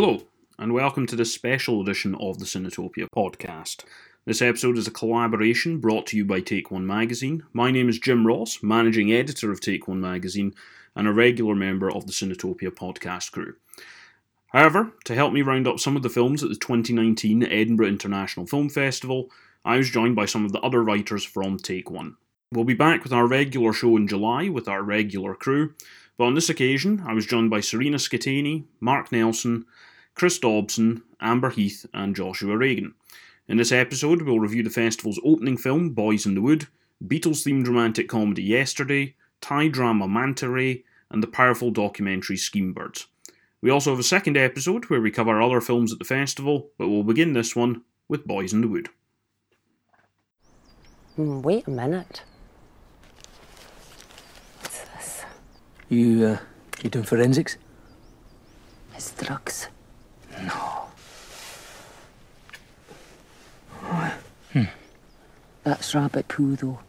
Hello, and welcome to this special edition of the Cinetopia podcast. This episode is a collaboration brought to you by Take One Magazine. My name is Jim Ross, managing editor of Take One Magazine and a regular member of the Cinetopia podcast crew. However, to help me round up some of the films at the 2019 Edinburgh International Film Festival, I was joined by some of the other writers from Take One. We'll be back with our regular show in July with our regular crew, but on this occasion I was joined by Serena Scatani, Mark Nelson, Chris Dobson, Amber Heath, and Joshua Reagan. In this episode, we'll review the festival's opening film, Boyz in the Wood, Beatles themed romantic comedy Yesterday, Thai drama Manta Ray, and the powerful documentary Schemebirds. We also have a second episode where we cover other films at the festival, but we'll begin this one with Boyz in the Wood. Mm, wait a minute. What's this? You, uh, you doing forensics? It's drugs. No. Hmm. That's rabbit poo, though.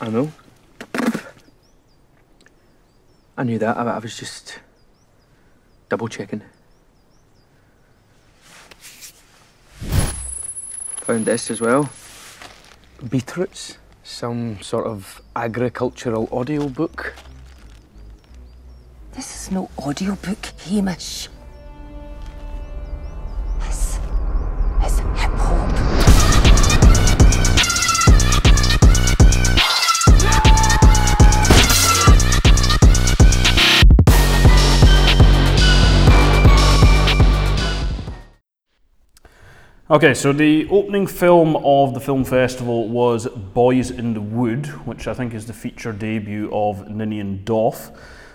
I know. I knew that. I, I was just double checking. Found this as well. Beetroots. Some sort of agricultural audio book. This is no audiobook, Hamish. Okay, so the opening film of the film festival was Boyz in the Wood, which I think is the feature debut of Ninian Doff.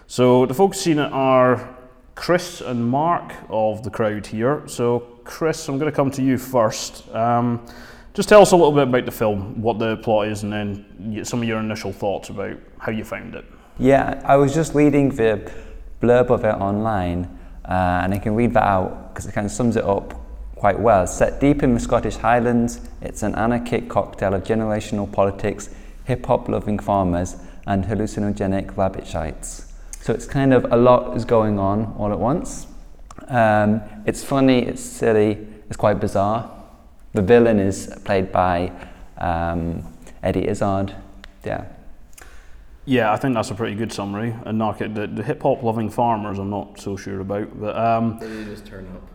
So the folks seen it are Chris and Mark of the crowd here. So, Chris, I'm going to come to you first. Um, just tell us a little bit about the film, what the plot is, and then some of your initial thoughts about how you found it. Yeah, I was just reading the blurb of it online, uh, and I can read that out because it kind of sums it up quite well. Set deep in the Scottish Highlands, it's an anarchic cocktail of generational politics, hip hop loving farmers, and hallucinogenic rabbitshites. So it's kind of a lot is going on all at once. Um, it's funny, it's silly, it's quite bizarre. The villain is played by um, Eddie Izzard. Yeah. Yeah, I think that's a pretty good summary. And knock it, the, the hip hop loving farmers, I'm not so sure about, but um, They just turn up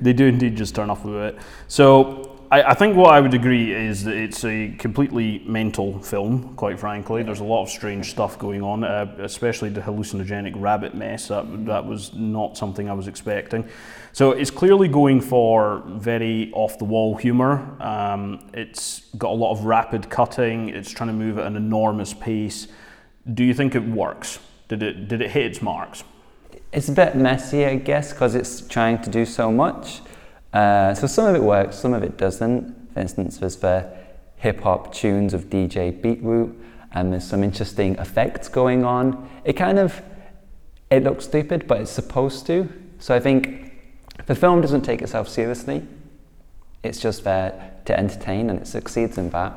they do indeed just turn off a bit. So I, I think what I would agree is that it's a completely mental film. Quite frankly, there's a lot of strange stuff going on, uh, especially the hallucinogenic rabbit mess. That that was not something I was expecting. So it's clearly going for very off the wall humor. Um, it's got a lot of rapid cutting. It's trying to move at an enormous pace. Do you think it works? Did it did it hit its marks? It's a bit messy, I guess, because it's trying to do so much. Uh, so some of it works, some of it doesn't. For instance, there's the hip hop tunes of DJ Beetroot, and there's some interesting effects going on. It kind of it looks stupid, but it's supposed to. So I think the film doesn't take itself seriously. It's just there to entertain, and it succeeds in that.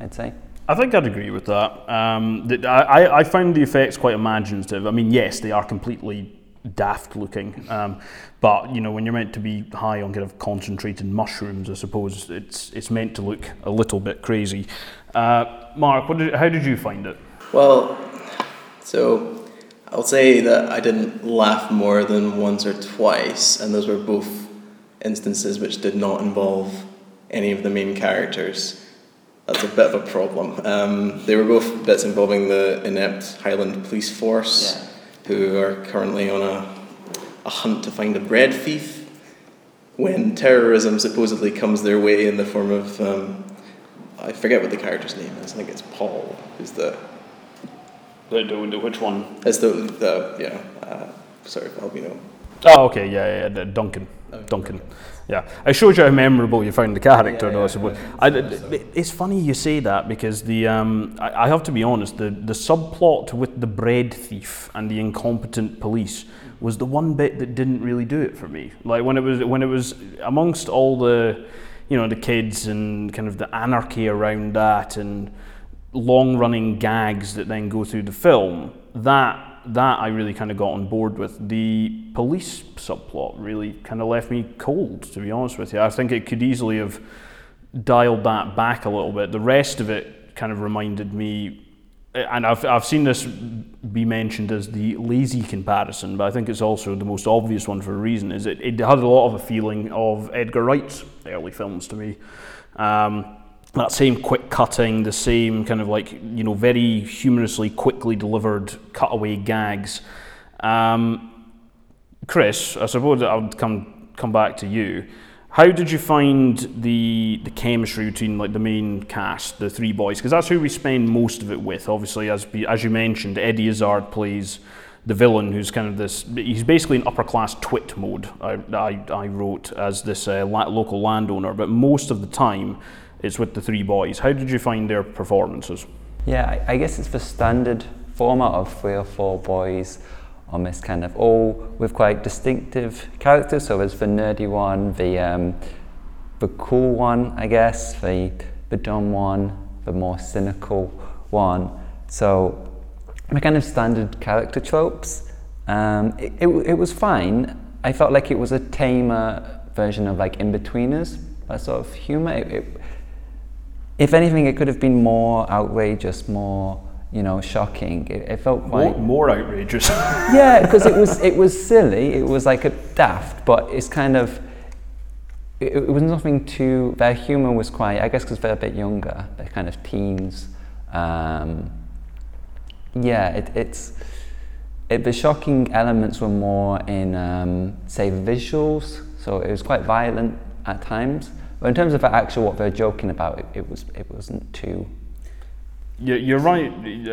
I'd say. I think I'd agree with that. Um, I, I find the effects quite imaginative. I mean, yes, they are completely daft looking, um, but you know, when you're meant to be high on kind of concentrated mushrooms, I suppose it's it's meant to look a little bit crazy. Uh, Mark, what did, how did you find it? Well, so I'll say that I didn't laugh more than once or twice, and those were both instances which did not involve any of the main characters. That's a bit of a problem. Um, they were both bits involving the inept Highland police force, who are currently on a, a hunt to find a bread thief. When terrorism supposedly comes their way in the form of, um, I forget what the character's name is. I think it's Paul, who's the The, the, the which one? it's the the you know uh, sorry albino. Oh, okay, yeah, yeah, yeah, the Duncan. Duncan. Yeah, it shows you how memorable you found the character, Yeah, though. I yeah, suppose. yeah. I, it's funny you say that because the um, I, I have to be honest. The the subplot with the bread thief and the incompetent police was the one bit that didn't really do it for me. Like when it was when it was amongst all the, you know, the kids and kind of the anarchy around that and long running gags that then go through the film. That that I really kind of got on board with. The police subplot really kind of left me cold, to be honest with you. I think it could easily have dialed that back a little bit. The rest of it kind of reminded me, and I've, I've seen this be mentioned as the lazy comparison, but I think it's also the most obvious one for a reason, is it, it had a lot of a feeling of Edgar Wright's early films to me. Um, that same quick cutting, the same kind of like, you know, very humorously, quickly delivered cutaway gags. Um, Chris, I suppose I would come come back to you. How did you find the the chemistry between like the main cast, the three boys? Because that's who we spend most of it with. Obviously, as as you mentioned, Eddie Izzard plays the villain, who's kind of this. He's basically an upper class twit mode. I, I, I wrote as this uh, local landowner, but most of the time it's with the three boys. How did you find their performances? Yeah, I, guess it's the standard format of three or four boys on this kind of all with quite distinctive characters. So there's the nerdy one, the um, the cool one, I guess, the the dumb one, the more cynical one. So the kind of standard character tropes. Um, it, it, it was fine. I felt like it was a tamer version of like In-Betweeners, that sort of humor. It, it, if anything, it could have been more outrageous, more you know, shocking. It, it felt quite More, more outrageous. yeah, because it was it was silly. It was like a daft, but it's kind of it, it was nothing too. Their humor was quite, I guess, because they're a bit younger. They're kind of teens. Um, yeah, it, it's it, the shocking elements were more in um, say visuals. So it was quite violent at times. But in terms of the actual what they're joking about, it, it was it wasn't too You- You're right.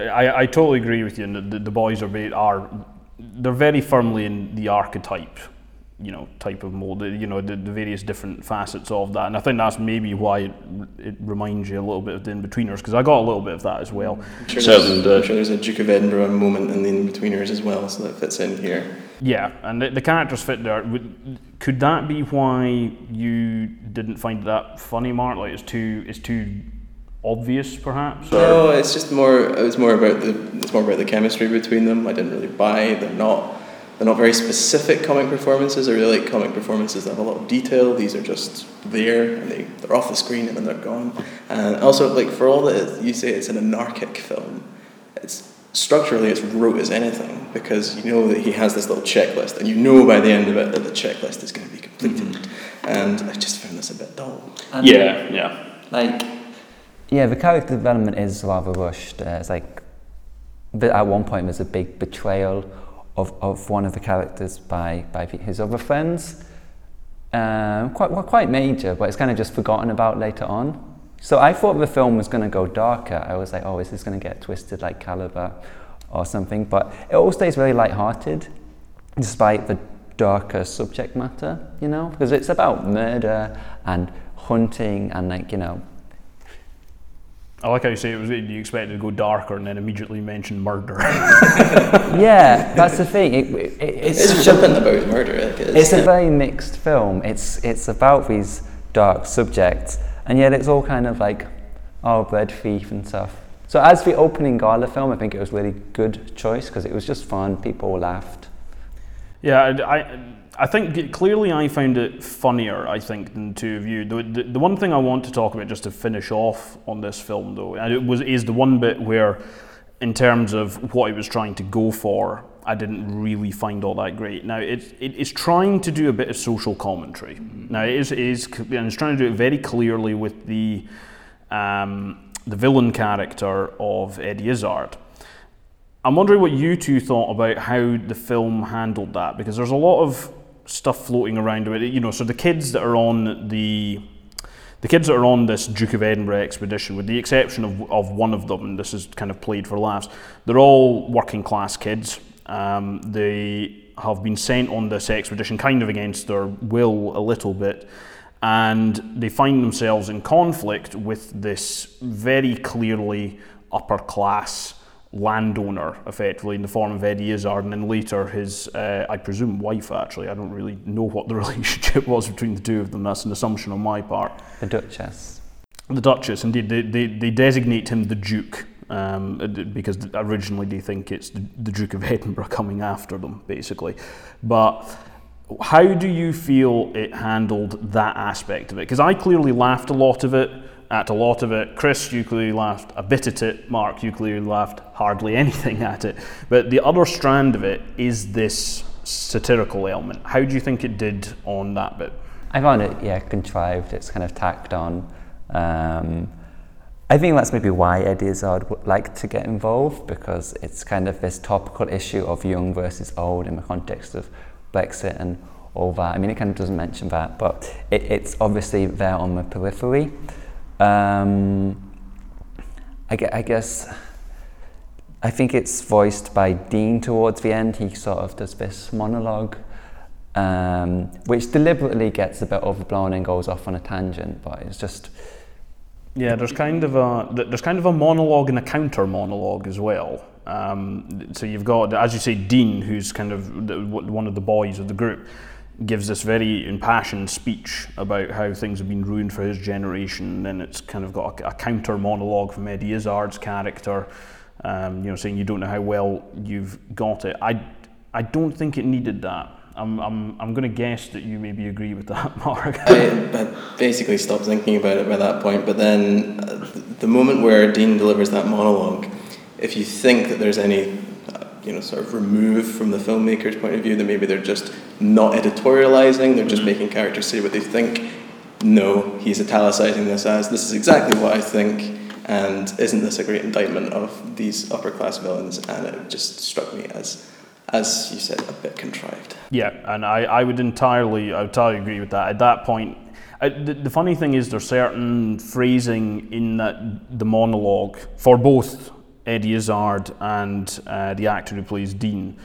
I, I totally agree with you. And the, the boys are, are they're very firmly in the archetype, you know, type of mold. You know, the, the various different facets of that. And I think that's maybe why it, it reminds you a little bit of the in-betweeners because I got a little bit of that as well. I'm sure, there's, I'm sure there's a Duke of Edinburgh moment in the In-Betweeners as well, so that fits in here. Yeah, and the, the characters fit there. Could that be why you didn't find that funny, Mark? Like it's too it's too obvious, perhaps. No, it's just more. It was more about the. It's more about the chemistry between them. I didn't really buy. They're not. They're not very specific comic performances. I really like comic performances that have a lot of detail. These are just there and they, they're off the screen and then they're gone. And also, like for all that you say, it's an anarchic film. It's structurally it's rote as anything because you know that he has this little checklist and you know by the end of it that the checklist is going to be completed. And I just found this a bit dull. And yeah, yeah. like yeah the character development is rather rushed uh, it's like but at one point there's a big betrayal of, of one of the characters by, by his other friends um, quite, well, quite major but it's kind of just forgotten about later on so I thought the film was going to go darker I was like oh is this going to get twisted like Calibre or something but it all stays very light-hearted despite the darker subject matter you know because it's about murder and hunting and like you know I like how you say it was do you expected to go darker and then immediately mention murder. yeah, that's the thing. It, it, it's It's jumping about murder. Like it is. it's a very mixed film. It's it's about these dark subjects, and yet it's all kind of like, oh, bread thief and stuff. So as the opening gala film, I think it was really good choice because it was just fun. People laughed. yeah, I, I, I think clearly I found it funnier, I think, than two of you. The, the, the one thing I want to talk about just to finish off on this film, though, and it was is the one bit where, in terms of what it was trying to go for, I didn't really find all that great. Now, it, it, it's trying to do a bit of social commentary. Now, it is, it is and it's trying to do it very clearly with the, um, the villain character of Eddie Izzard. I'm wondering what you two thought about how the film handled that because there's a lot of stuff floating around about it. You know, so the kids that are on the the kids that are on this Duke of Edinburgh expedition, with the exception of, of one of them, and this is kind of played for laughs, they're all working class kids. Um, they have been sent on this expedition kind of against their will a little bit, and they find themselves in conflict with this very clearly upper class landowner, effectively, in the form of Eddie Izzard, and then later his, uh, I presume, wife, actually. I don't really know what the relationship was between the two of them. That's an assumption on my part. The Duchess. The Duchess, indeed, they, they, they designate him the Duke, um, because originally they think it's the, Duke of Edinburgh coming after them, basically. But how do you feel it handled that aspect of it? Because I clearly laughed a lot of it, at a lot of it. Chris, you clearly laughed a bit at it. Mark, you clearly laughed hardly anything at it. But the other strand of it is this satirical element. How do you think it did on that bit? I found it, yeah, contrived. It's kind of tacked on. Um, I think that's maybe why Eddie Izzard would like to get involved because it's kind of this topical issue of young versus old in the context of Brexit and all that. I mean, it kind of doesn't mention that, but it, it's obviously there on the periphery. Um, I, I guess I think it's voiced by Dean towards the end. He sort of does this monologue, um, which deliberately gets a bit overblown and goes off on a tangent, but it's just. Yeah, there's kind of a there's kind of a monologue and a counter monologue as well. Um, so you've got, as you say, Dean, who's kind of the, one of the boys of the group, gives this very impassioned speech about how things have been ruined for his generation. And then it's kind of got a, a counter monologue from Eddie Izzard's character, um, you know, saying you don't know how well you've got it. I, I don't think it needed that. I'm, I'm, I'm going to guess that you maybe agree with that, Mark. I, I basically stopped thinking about it by that point, but then uh, the moment where Dean delivers that monologue, if you think that there's any you know, sort of removed from the filmmaker's point of view, that maybe they're just not editorializing, they're just mm-hmm. making characters say what they think. No, he's italicizing this as this is exactly what I think, and isn't this a great indictment of these upper class villains? And it just struck me as, as you said, a bit contrived. Yeah, and I, I would entirely, I would entirely agree with that. At that point, I, the, the, funny thing is, there's certain phrasing in that the monologue for both Eddie Izzard and uh, the actor who plays Dean,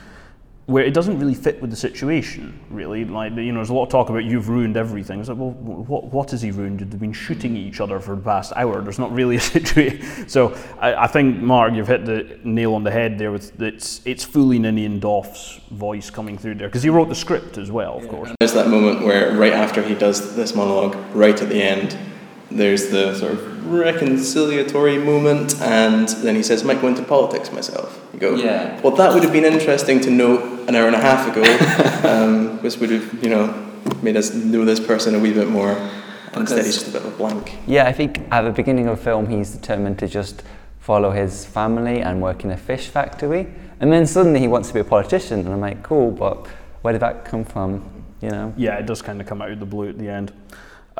where it doesn't really fit with the situation, really. Like, you know, there's a lot of talk about you've ruined everything. It's like, well, what, what has he ruined? They've been shooting at each other for the past hour. There's not really a situation. So I, I think, Mark, you've hit the nail on the head there with it's, it's fully Ninian Doff's voice coming through there, because he wrote the script as well, of yeah. course. There's that moment where, right after he does this monologue, right at the end, there's the sort of reconciliatory moment, and then he says, "Might go into politics myself." You go, "Yeah." Well, that would have been interesting to know an hour and a half ago, um, which would have, you know, made us know this person a wee bit more. Instead, he's just a bit of a blank. Yeah, I think at the beginning of the film, he's determined to just follow his family and work in a fish factory, and then suddenly he wants to be a politician, and I'm like, cool, but where did that come from? You know? Yeah, it does kind of come out of the blue at the end.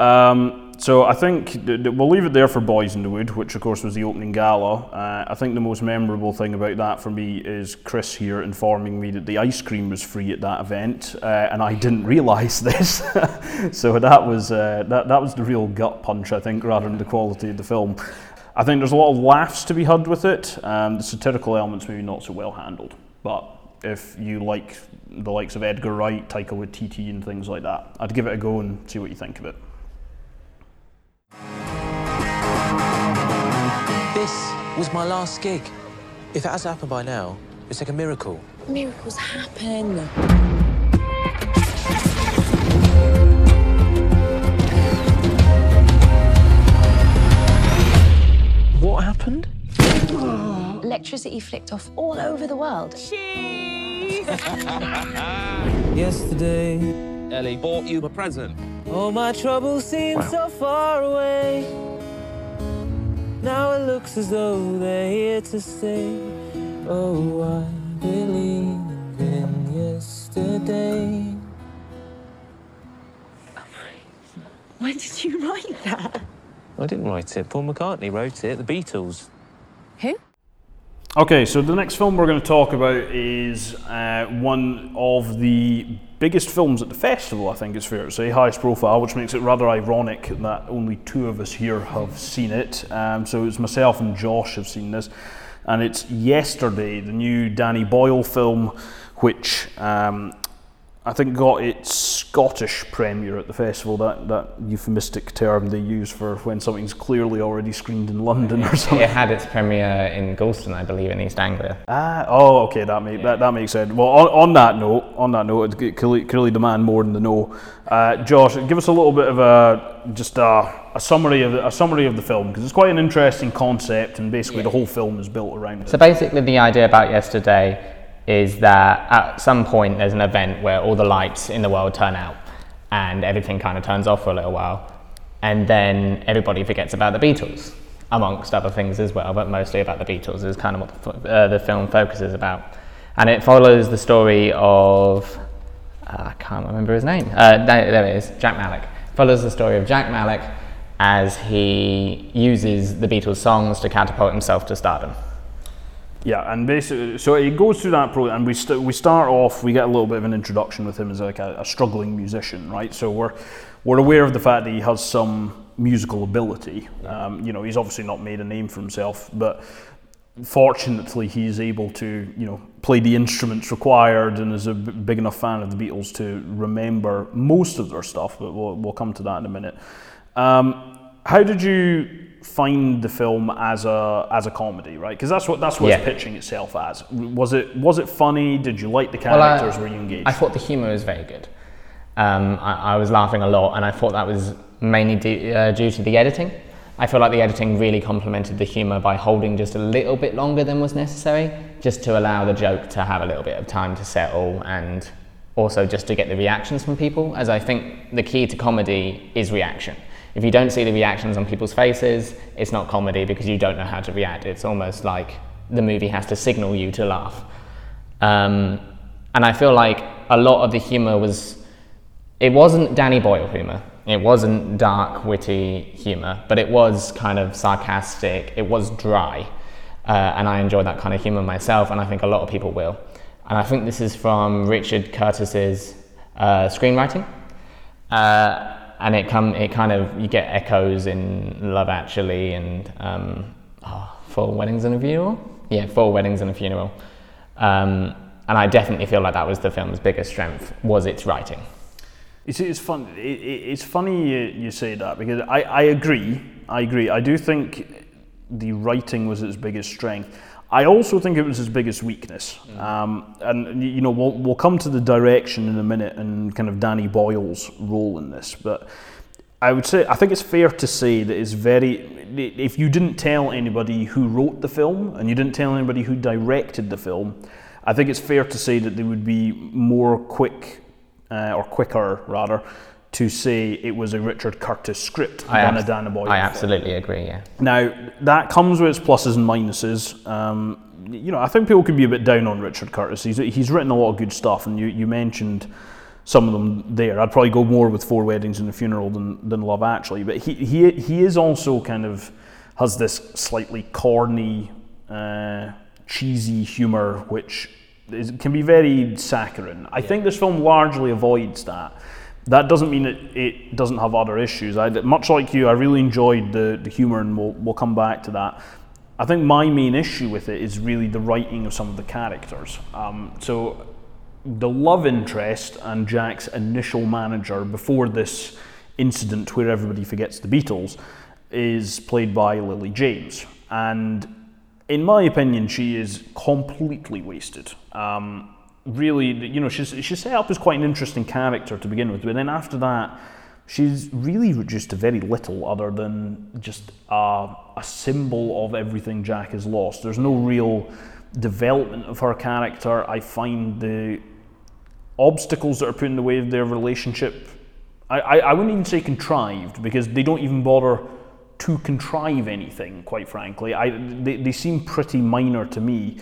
Um, so I think we'll leave it there for Boyz in the Wood, which of course was the opening gala. Uh, I think the most memorable thing about that for me is Chris here informing me that the ice cream was free at that event, uh, and I didn't realise this. so that was uh, that that was the real gut punch, I think, rather than the quality of the film. I think there's a lot of laughs to be had with it. Um, the satirical elements maybe not so well handled, but if you like the likes of Edgar Wright, Taika Waititi, and things like that, I'd give it a go and see what you think of it. This was my last gig. If it has happened by now, it's like a miracle. Miracles happen. What happened? Electricity flicked off all over the world. Cheese! Yesterday, Ellie bought you a present. All my troubles seem wow. so far away. Now it looks as though they're here to stay. Oh, I believe in yesterday. When did you write that? I didn't write it. Paul McCartney wrote it. The Beatles. Who? Okay, so the next film we're going to talk about is uh, one of the biggest films at the festival, I think it's fair to say, highest profile, which makes it rather ironic that only two of us here have seen it. Um, so it's myself and Josh have seen this, and it's Yesterday, the new Danny Boyle film, which um, I think got its Scottish premiere at the festival. That that euphemistic term they use for when something's clearly already screened in London or something. It had its premiere in Gorleston, I believe, in East Anglia. Ah, oh, okay, that make, that, that makes sense. Well, on, on that note, on that note, it's clearly, clearly demand more than the no. Uh, Josh, give us a little bit of a just a, a summary of the, a summary of the film because it's quite an interesting concept, and basically the whole film is built around So it. basically, the idea about yesterday is that at some point there's an event where all the lights in the world turn out and everything kind of turns off for a little while, and then everybody forgets about the Beatles, amongst other things as well, but mostly about the Beatles is kind of what the, uh, the film focuses about. And it follows the story of uh, I can't remember his name. Uh, there, there it is, Jack Malik. Follows the story of Jack Malik as he uses the Beatles songs to catapult himself to stardom. Yeah, and basically, so he goes through that process, and we st- we start off. We get a little bit of an introduction with him as like a, a struggling musician, right? So we're we're aware of the fact that he has some musical ability. Um, you know, he's obviously not made a name for himself, but fortunately, he's able to you know play the instruments required, and is a b- big enough fan of the Beatles to remember most of their stuff. But we'll we'll come to that in a minute. Um, how did you find the film as a as a comedy, right? Because that's what that's what it's pitching itself as. Was it was it funny? Did you like the Well, I- characters? Were you engaged? I thought the humour was very good. Um, I, I was laughing a lot, and I thought that was mainly due, uh, due to the editing. I feel like the editing really complemented the humour by holding just a little bit longer than was necessary, just to allow the joke to have a little bit of time to settle and also just to get the reactions from people, as I think the key to comedy is reaction. If you don't see the reactions on people's faces, it's not comedy because you don't know how to react. It's almost like the movie has to signal you to laugh. Um, and I feel like a lot of the humour was, it wasn't Danny Boyle humour. It wasn't dark, witty humour, but it was kind of sarcastic. It was dry. Uh, and I enjoy that kind of humour myself, and I think a lot of people will. And I think this is from Richard Curtis's uh, screenwriting. Uh, and it come it kind of you get echoes in Love Actually and um, oh, Four Weddings and a Funeral. Yeah, Four Weddings and a Funeral. Um, and I definitely feel like that was the film's biggest strength was its writing. See, it's fun. It, it's funny you, you say that because I, I agree. I agree. I do think the writing was its biggest strength. I also think it was his biggest weakness. Um, and you know, we'll, we'll come to the direction in a minute and kind of Danny Boyle's role in this, but. I would say I think it's fair to say that it's very. If you didn't tell anybody who wrote the film and you didn't tell anybody who directed the film, I think it's fair to say that they would be more quick uh, or quicker rather to say it was a Richard Curtis script I, than abs- a Danny Boyle. I film. absolutely agree. Yeah. Now that comes with its pluses and minuses. Um, you know, I think people can be a bit down on Richard Curtis. He's he's written a lot of good stuff, and you, you mentioned some of them there. I'd probably go more with Four Weddings and a Funeral than, than Love Actually, but he, he he is also kind of has this slightly corny, uh, cheesy humour, which is, can be very saccharine. I think this film largely avoids that. That doesn't mean it, it doesn't have other issues. I, much like you, I really enjoyed the, the humour, and we'll, we'll come back to that. I think my main issue with it is really the writing of some of the characters. Um, so, the love interest and Jack's initial manager before this incident where everybody forgets the Beatles is played by Lily James. And in my opinion, she is completely wasted. Um, really, you know, she's, she's set up as quite an interesting character to begin with, but then after that, she's really reduced to very little other than just a, a symbol of everything Jack has lost. There's no real development of her character. I find the obstacles that are put in the way of their relationship, I, I, I wouldn't even say contrived because they don't even bother to contrive anything, quite frankly. I, they, they seem pretty minor to me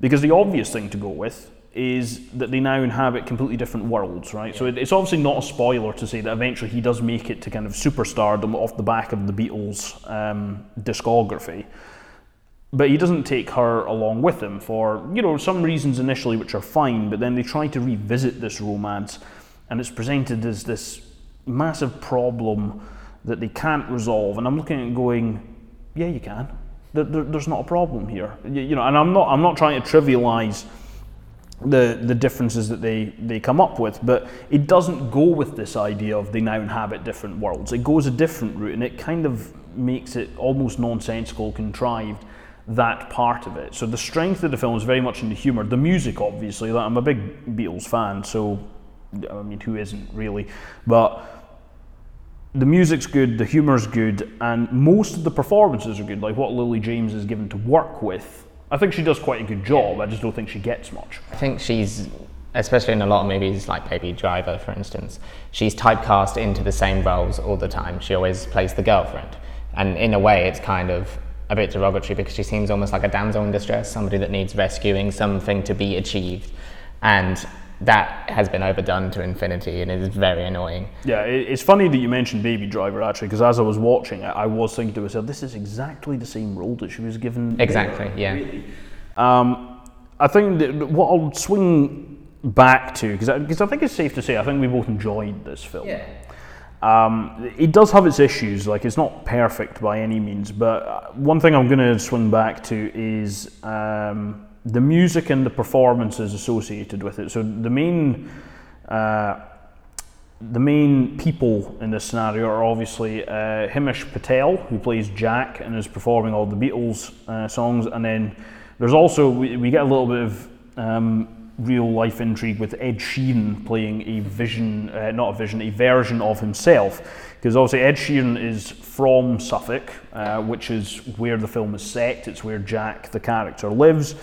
because the obvious thing to go with is that they now inhabit completely different worlds, right? So it, it's obviously not a spoiler to say that eventually he does make it to kind of superstardom off the back of the Beatles' um, discography. But he doesn't take her along with him for you know some reasons initially which are fine but then they try to revisit this romance and it's presented as this massive problem that they can't resolve. And i'm looking at it going yeah you can. There, there- there's not a problem here. You, you know and i'm not i'm not trying to trivialize the the differences that they they come up with. But it doesn't go with this idea of they now inhabit different worlds. It goes a different route, and it kind of makes it almost nonsensical, contrived that part of it. So the strength of the film is very much in the humor. The music, obviously, like, I'm a big Beatles fan, so I mean, who isn't really? But the music's good, the humor's good, and most of the performances are good. Like what Lily James is given to work with, I think she does quite a good job. I just don't think she gets much. I think she's, especially in a lot of movies like Baby Driver, for instance, she's typecast into the same roles all the time. She always plays the girlfriend. And in a way, it's kind of a bit derogatory because she seems almost like a damsel in distress, somebody that needs rescuing, something to be achieved. And that has been overdone to infinity and is very annoying. Yeah, it's funny that you mentioned Baby Driver actually, because as I was watching it, I was thinking to myself, this is exactly the same role that she was given. Exactly, there, yeah. Really. Um, I think that what I'll swing back to, because I, 'cause I think it's safe to say, I think we both enjoyed this film. Yeah. Um, it does have its issues, like it's not perfect by any means, but uh, one thing I'm going to swing back to is um, the music and the performances associated with it. So the main, uh, the main people in this scenario are obviously uh, Himesh Patel, who plays Jack and is performing all the Beatles uh, songs, and then there's also we, we get a little bit of um, real life intrigue with Ed Sheeran playing a vision, uh, not a vision, a version of himself. Because obviously Ed Sheeran is from Suffolk, uh, which is where the film is set. It's where Jack, the character, lives.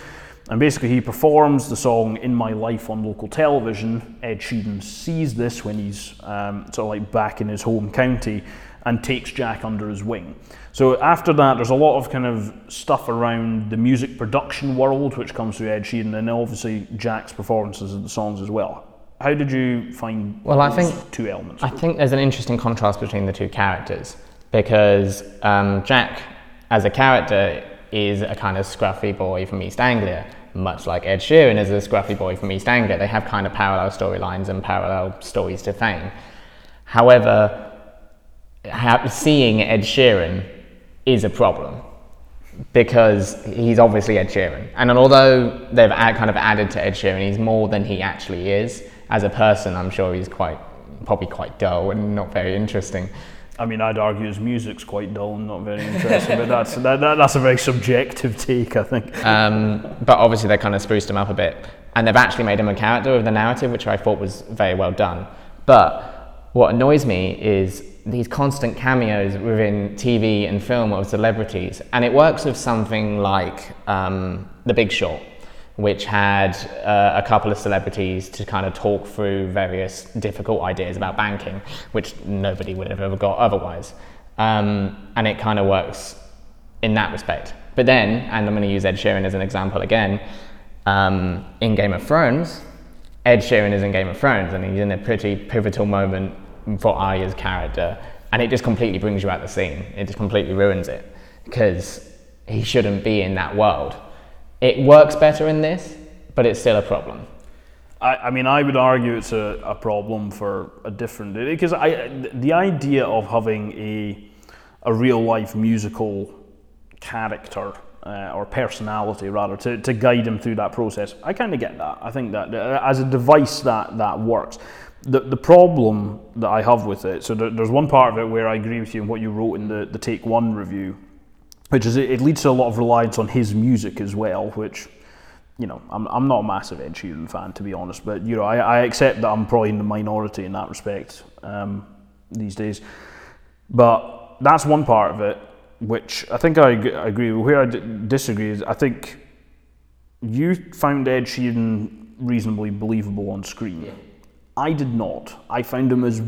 And basically, he performs the song In My Life on local television. Ed Sheeran sees this when he's um, sort of like back in his home county and takes Jack under his wing. So after that, there's a lot of kind of stuff around the music production world, which comes through Ed Sheeran, and obviously Jack's performances of the songs as well. How did you find Well, I think- two elements? I think there's an interesting contrast between the two characters because um, Jack, as a character, is a kind of scruffy boy from East Anglia, much like Ed Sheeran is a scruffy boy from East Anglia. They have kind of parallel storylines and parallel stories to fame. However, seeing Ed Sheeran is a problem because he's obviously Ed Sheeran. And although they've add, kind of added to Ed Sheeran, he's more than he actually is. As a person, I'm sure he's quite, probably quite dull and not very interesting. I mean, I'd argue his music's quite dull and not very interesting, but that's that, that, that's a very subjective take, I think. Um, but obviously, they kind of spruced him up a bit. And they've actually made him a character of the narrative, which I thought was very well done. But what annoys me is these constant cameos within TV and film of celebrities. And it works with something like um, The Big Short, which had uh, a couple of celebrities to kind of talk through various difficult ideas about banking, which nobody would have ever got otherwise. Um, and it kind of works in that respect. But then, and I'm going to use Ed Sheeran as an example again, um, in Game of Thrones, Ed Sheeran is in Game of Thrones and he's in a pretty pivotal moment for Arya's character. And it just completely brings you out the scene. It just completely ruins it because he shouldn't be in that world. It works better in this, but it's still a problem. I, I mean, I would argue it's a, a problem for a different because I the idea of having a a real life musical character uh, or personality rather to, to guide him through that process. I kind of get that. I think that uh, as a device that that works. The, the problem that I have with it, so there, there's one part of it where I agree with you and what you wrote in the, the Take One review, which is it, leads to a lot of reliance on his music as well, which you know, I'm, I'm not a massive Ed Sheeran fan to be honest, but you know, I, I accept that I'm probably in the minority in that respect um, these days. But that's one part of it, which I think I, I agree with. Where I d- disagree is I think you found Ed Sheeran reasonably believable on screen. I did not. I found him as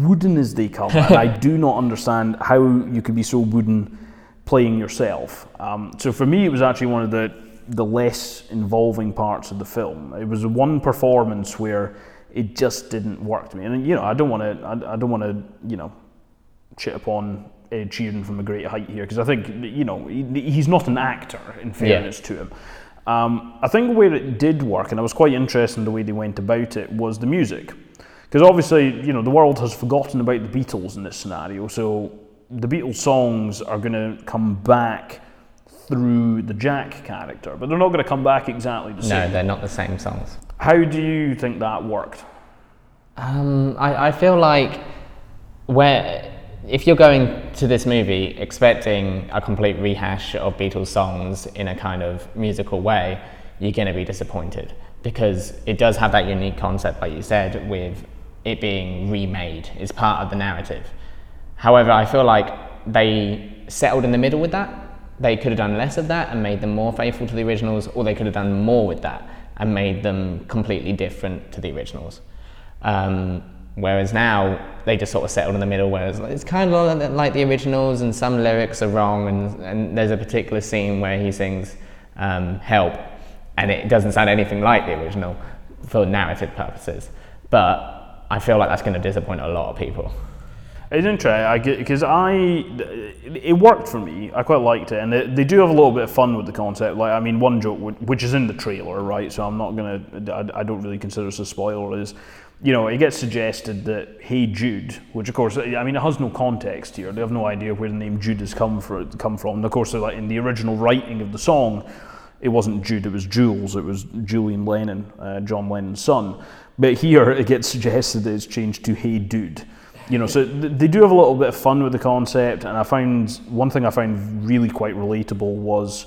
wooden as they come, and I do not understand how you could be so wooden playing yourself. Um, so for me, it was actually one of the the less involving parts of the film. It was one performance where it just didn't work to me, and you know, I don't want to. I, I don't want to. You know, shit upon Ed Sheeran from a great height here because I think you know he, he's not an actor. In fairness to him, um, I think where it did work, and I was quite interested in the way they went about it, was the music. Because obviously, you know, the world has forgotten about the Beatles in this scenario, so the Beatles songs are going to come back through the Jack character, but they're not going to come back exactly the same. No, they're not the same songs. How do you think that worked? Um, I, I feel like where if you're going to this movie expecting a complete rehash of Beatles songs in a kind of musical way, you're going to be disappointed because it does have that unique concept, like you said, with it being remade. It's part of the narrative. However, I feel like they settled in the middle with that. They could have done less of that and made them more faithful to the originals, or they could have done more with that and made them completely different to the originals. Um, whereas now they just sort of settled in the middle, whereas it's kind of like the originals, and some lyrics are wrong, and, and there's a particular scene where he sings um, "Help," and it doesn't sound anything like the original for narrative purposes. But I feel like that's going to disappoint a lot of people. It's interesting. I because I it worked for me. I quite liked it, and they, they do have a little bit of fun with the concept. Like I mean, one joke which is in the trailer, right? So I'm not gonna. I, I don't really consider this a spoiler. Is you know it gets suggested that Hey Jude, which of course I mean it has no context here. They have no idea where the name Jude has come from. Come from. And of course, like in the original writing of the song, it wasn't Jude, it was Jules, it was Julian Lennon, uh, John Lennon's son. But here it gets suggested that it's changed to Hey Dude. You know, so th- they do have a little bit of fun with the concept, and I found one thing I found really quite relatable was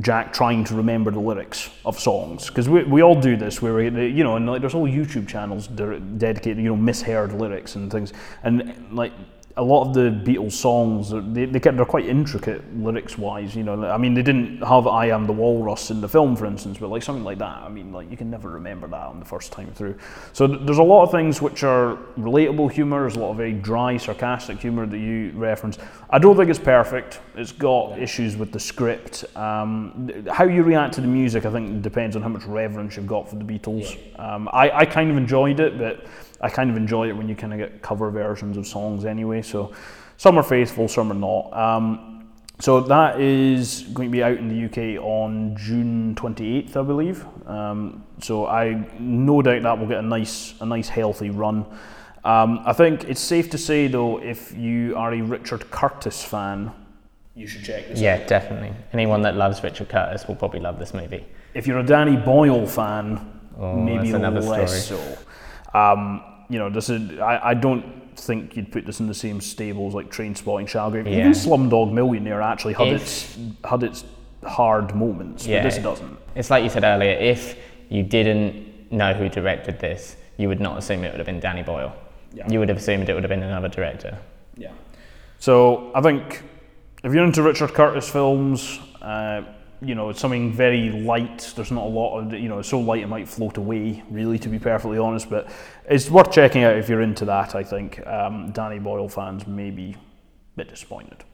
Jack trying to remember the lyrics of songs because we, we all do this where we, you know and like there's whole YouTube channels de- dedicated you know misheard lyrics and things and like a lot of the Beatles songs they, they get, they're quite intricate lyrics wise you know I mean they didn't have I am the walrus in the film for instance but like something like that I mean like you can never remember that on the first time through. So th- there's a lot of things which are relatable humor there's a lot of very dry sarcastic humor that you reference. I don't think it's perfect it's got issues with the script um, th- how you react to the music I think depends on how much reverence you've got for the Beatles. Um, I, I kind of enjoyed it but I kind of enjoy it when you kind of get cover versions of songs anyway. So some are faithful, some are not. Um, so that is going to be out in the UK on June 28th, I believe. Um, so I no doubt that will get a nice, a nice healthy run. Um, I think it's safe to say though, if you are a Richard Curtis fan, you should check this out. Yeah, definitely. Anyone that loves Richard Curtis will probably love this movie. If you're a Danny Boyle fan, Oh, maybe less story. so. Um, you know, this is I, I don't think you'd put this in the same stables like Trainspotting, Shalgrave. Yeah. Even Slumdog Millionaire actually had If- its had its hard moments, Yeah. but this doesn't. It's like you said earlier, if you didn't know who directed this, you would not assume it would have been Danny Boyle. Yeah. You would have assumed it would have been another director. Yeah. So I think if you're into Richard Curtis films, uh, you know, it's something very light. There's not a lot of, you know, it's so light it might float away, really, to be perfectly honest. But it's worth checking out if you're into that, I think. Um, Danny Boyle fans may be a bit disappointed.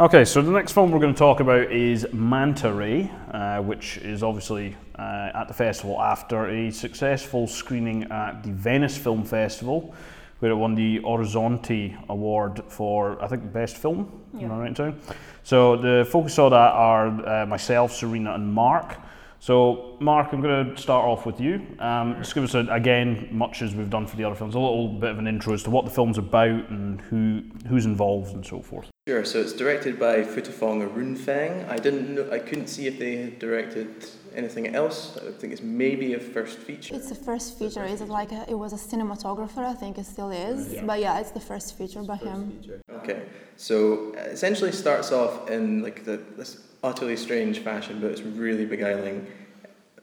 Okay, so the next film we're going to talk about is Manta Ray, uh, which is obviously uh, at the festival after a successful screening at the Venice Film Festival, where it won the Orizzonti Award for, I think, Best Film. Am I right? So the focus of that are uh, myself, Serena, and Mark. So, Mark, I'm going to start off with you. Um, just give us, a, again, much as we've done for the other films, a little bit of an intro as to what the film's about and who who's involved and so forth. Sure. So it's directed by Phuttiphong Aroonpheng. I didn't know. I couldn't see if they had directed anything else. I think it's maybe a first feature. It's the first feature. Is it like a, it was a cinematographer? I think it still is. Yeah. But yeah, it's the first feature by him. Okay, so uh, essentially starts off in like the, this utterly strange fashion, but it's really beguiling,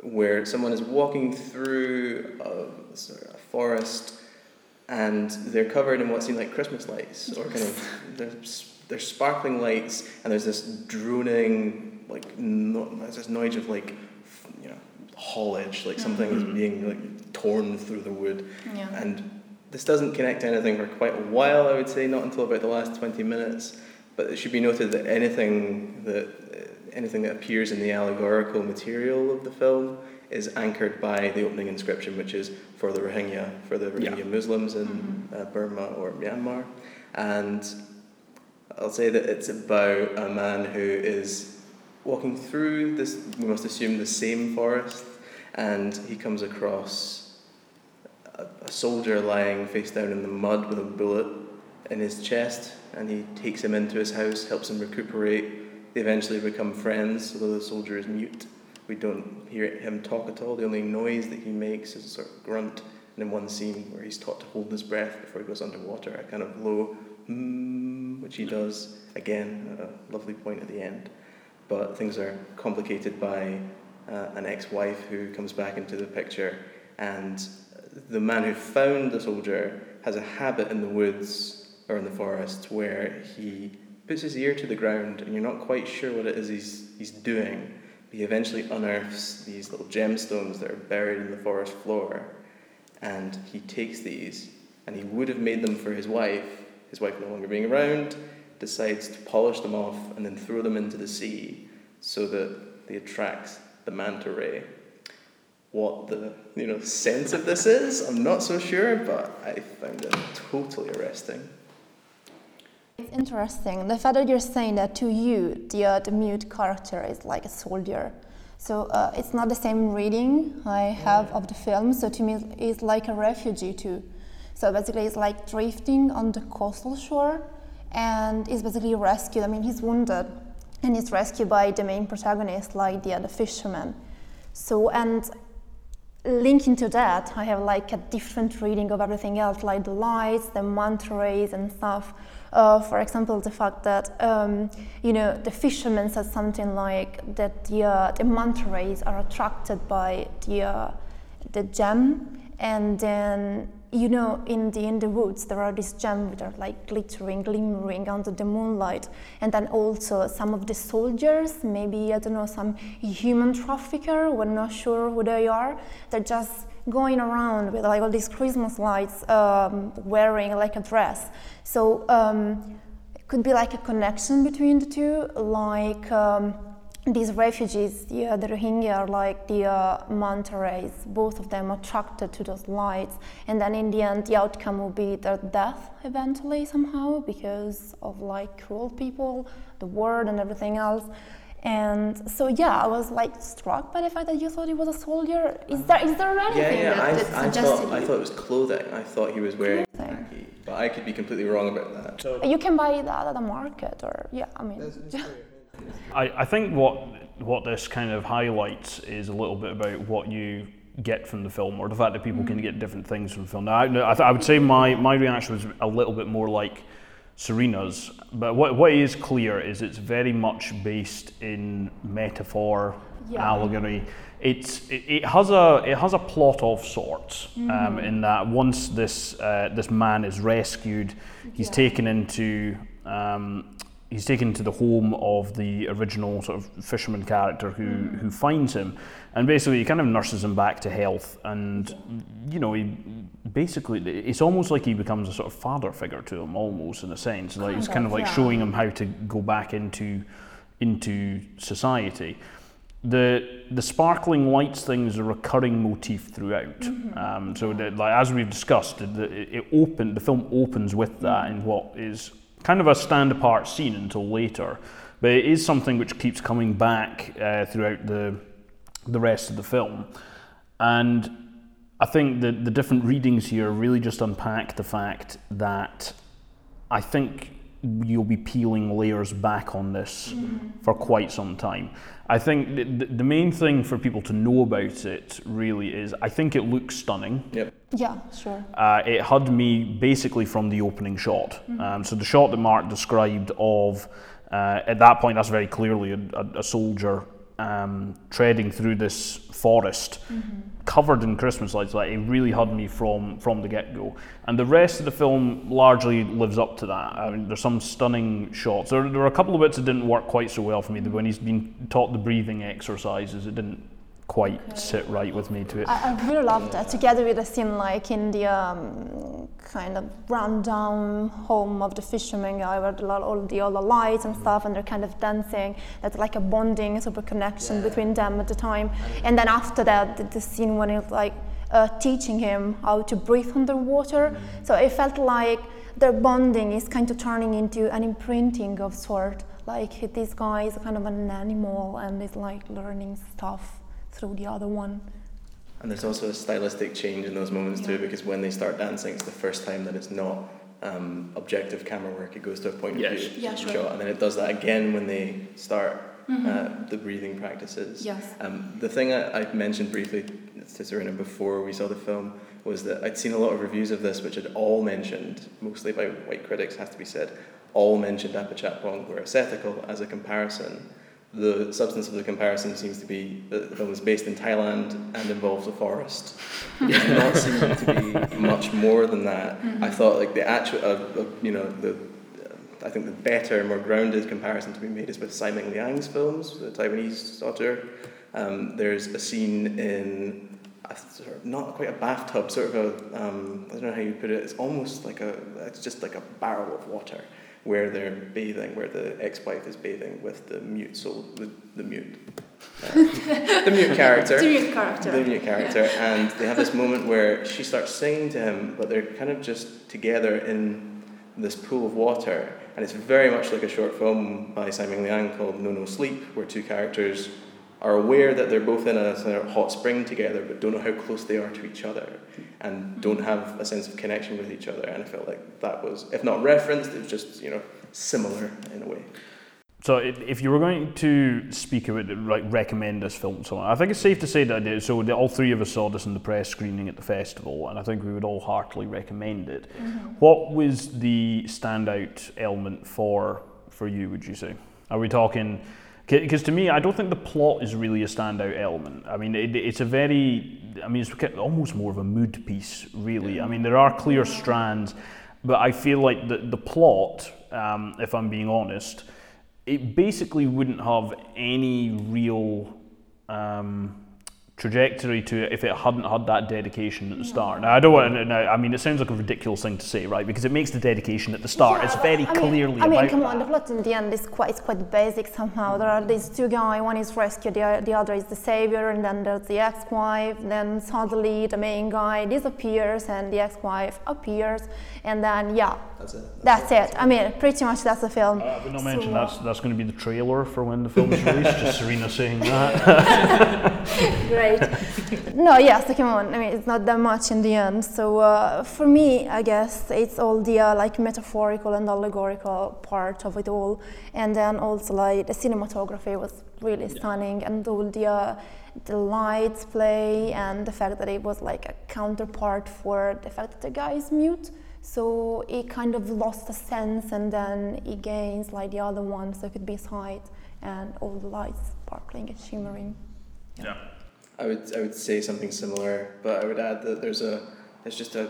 where someone is walking through a, sort of a forest, and they're covered in what seem like Christmas lights, or kind of there's sparkling lights, and there's this droning like no, there's this noise of like you know haulage, like something is being like torn through the wood, Yeah. and this doesn't connect to anything for quite a while, I would say, not until about the last 20 minutes. But it should be noted that anything that, uh, anything that appears in the allegorical material of the film is anchored by the opening inscription, which is for the Rohingya, for the Rohingya Muslims in uh, Burma or Myanmar. And I'll say that it's about a man who is walking through this, we must assume, the same forest, and he comes across a, a soldier lying face down in the mud with a bullet in his chest, and he takes him into his house, helps him recuperate. They eventually become friends, although the soldier is mute. We don't hear him talk at all. The only noise that he makes is a sort of grunt. And in one scene where he's taught to hold his breath before he goes underwater, a kind of low hmm, which he does again a lovely point at the end. But things are complicated by uh, an ex-wife who comes back into the picture, and the man who found the soldier has a habit in the woods or in the forest where he puts his ear to the ground, and you're not quite sure what it is he's he's doing. He eventually unearths these little gemstones that are buried in the forest floor, and he takes these, and he would have made them for his wife. His wife no longer being around, decides to polish them off and then throw them into the sea so that they attract the manta ray. What the you know sense of this is, I'm not so sure, but I found it totally arresting. It's interesting the fact that you're saying that to you, the, uh, the mute character is like a soldier. So uh, it's not the same reading I have of the film. So to me, it's like a refugee too. So basically, it's like drifting on the coastal shore, and is basically rescued. I mean, he's wounded, and he's rescued by the main protagonist, like the other fisherman. So and linking to that, I have like a different reading of everything else, like the lights, the manta rays, and stuff. Uh, for example, the fact that um, you know the fisherman said something like that the uh, the rays are attracted by the uh, the gem, and then you know in the in the woods there are these gems that are like glittering, glimmering under the moonlight, and then also some of the soldiers, maybe I don't know some human trafficker, we're not sure who they are. They're just going around with like all these Christmas lights, um, wearing like a dress. So um, it could be like a connection between the two, like um, these refugees, yeah, the Rohingya are like the uh, manta rays, both of them attracted to those lights, and then in the end, the outcome will be their death eventually somehow because of like cruel people, the war, and everything else. And so yeah, I was like struck by the fact that you thought he was a soldier. Is there is there anything Yeah, yeah. that, I, that I suggested thought I thought it was clothing. I thought he was wearing Clothing. khaki, but I could be completely wrong about that. You can buy that at the market, or yeah, I mean, I, I think what what this kind of highlights is a little bit about what you get from the film, or the fact that people can get different things from the film. Now, I, I, th- I would say my, my reaction was a little bit more like Serena's, but what, what is clear is it's very much based in metaphor, Yeah. allegory. It's it, it has a it has a plot of sorts um, in that once this uh, this man is rescued, he's taken into um, he's taken to the home of the original sort of fisherman character who who finds him, and basically he kind of nurses him back to health, and you know he basically it's almost like he becomes a sort of father figure to him almost in a sense, like it's Kind kind of of, like yeah. showing him how to go back into into society. The the sparkling lights thing is a recurring motif throughout. Mm-hmm. Um, so that, like, as we've discussed, the, it, it open the film opens with that in what is kind of a stand apart scene until later, but it is something which keeps coming back uh, throughout the the rest of the film, and I think that the different readings here really just unpack the fact that I think you'll be peeling layers back on this for quite some time. I think the, the the main thing for people to know about it really is I think it looks stunning. Yep. Yeah, sure. Uh, it had me basically from the opening shot. Um, so the shot that Mark described of, uh, at that point, that's very clearly a, a, a soldier um, treading through this forest, covered in Christmas lights. Like it really had me from from the get go. And the rest of the film largely lives up to that. I mean, there's some stunning shots. There, there were a couple of bits that didn't work quite so well for me. When he's been taught the breathing exercises, it didn't quite sit right with me to it. I, I really loved that. Together with the scene like in the um, kind of rundown home of the fisherman guy where the, all the all the lights and stuff and they're kind of dancing. That's like a bonding sort of connection between them at the time. And then after that, the, the scene when it's like uh, teaching him how to breathe underwater. So it felt like their bonding is kind of turning into an imprinting of sort. Like this guy is kind of an animal and is like learning stuff through the other one. And there's also a stylistic change in those moments too, because when they start dancing, it's the first time that it's not um, objective camera work. It goes to a point Yes. of view Yeah, sure. shot, and then it does that again when they start Mhm. uh, the breathing practices. Yes. Um, the thing I, I mentioned briefly to Serena before we saw the film was that I'd seen a lot of reviews of this which had all mentioned, mostly by white critics, has to be said, all mentioned Apichatpong Weerasethakul as a comparison. The substance of the comparison seems to be that the film was based in Thailand and involves a forest. It does not seem to be much more than that. I thought like the actual, uh, uh, you know, the I think the better, more grounded comparison to be made is with Tsai Ming-liang's films, the Taiwanese author. Um, there's a scene in a sort of not quite a bathtub, sort of a um, I don't know how you put it. It's almost like a it's just like a barrel of water where they're bathing, where the ex-wife is bathing with the mute soul, the, the mute, uh, the mute character. The mute character. The mute character, and they have this moment where she starts singing to him, but they're kind of just together in this pool of water, and it's very much like a short film by Tsai Ming-liang called No No Sleep, where two characters are aware that they're both in a sort of hot spring together, but don't know how close they are to each other, and mm-hmm. don't have a sense of connection with each other. And I felt like that was, if not referenced, it was just you know similar in a way. So if, if you were going to speak about it, like recommend this film to someone, I think it's safe to say that I did. So all three of us saw this in the press screening at the festival, and I think we would all heartily recommend it. Mm-hmm. What was the standout element for for you? Would you say? Are we talking? Because to me, I don't think the plot is really a standout element. I mean, it, it's a very, I mean, it's almost more of a mood piece, really. I mean, there are clear strands, but I feel like the the plot, um, if I'm being honest, it basically wouldn't have any real um, trajectory to it if it hadn't had that dedication at the start. Now, I don't want to, now, I mean, it sounds like a ridiculous thing to say, right? Because it makes the dedication at the start. it's very I mean- clearly I mean, come on, the plot in the end is quite, it's quite basic somehow. There are these two guys, one is rescued, the, the other is the savior, and then there's the ex-wife. Then suddenly the main guy disappears, and the ex-wife appears, and then yeah, That's it. that's it. I mean, pretty much that's the film. Uh, but not So, mention uh, that's that's going to be the trailer for when the film is released. Just Serena saying that. Great. no, yes, come on. I mean, it's not that much in the end. So uh, for me, I guess it's all the uh, like metaphorical and allegorical part of it all, and then also like the cinematography was really stunning, and all the uh, the lights play, and the fact that it was like a counterpart for the fact that the guy is mute. So he kind of lost a sense, and then he gains like the other one, so it could be sight and all the lights sparkling and shimmering. yeah. I would I would say something similar, but I would add that there's a there's just a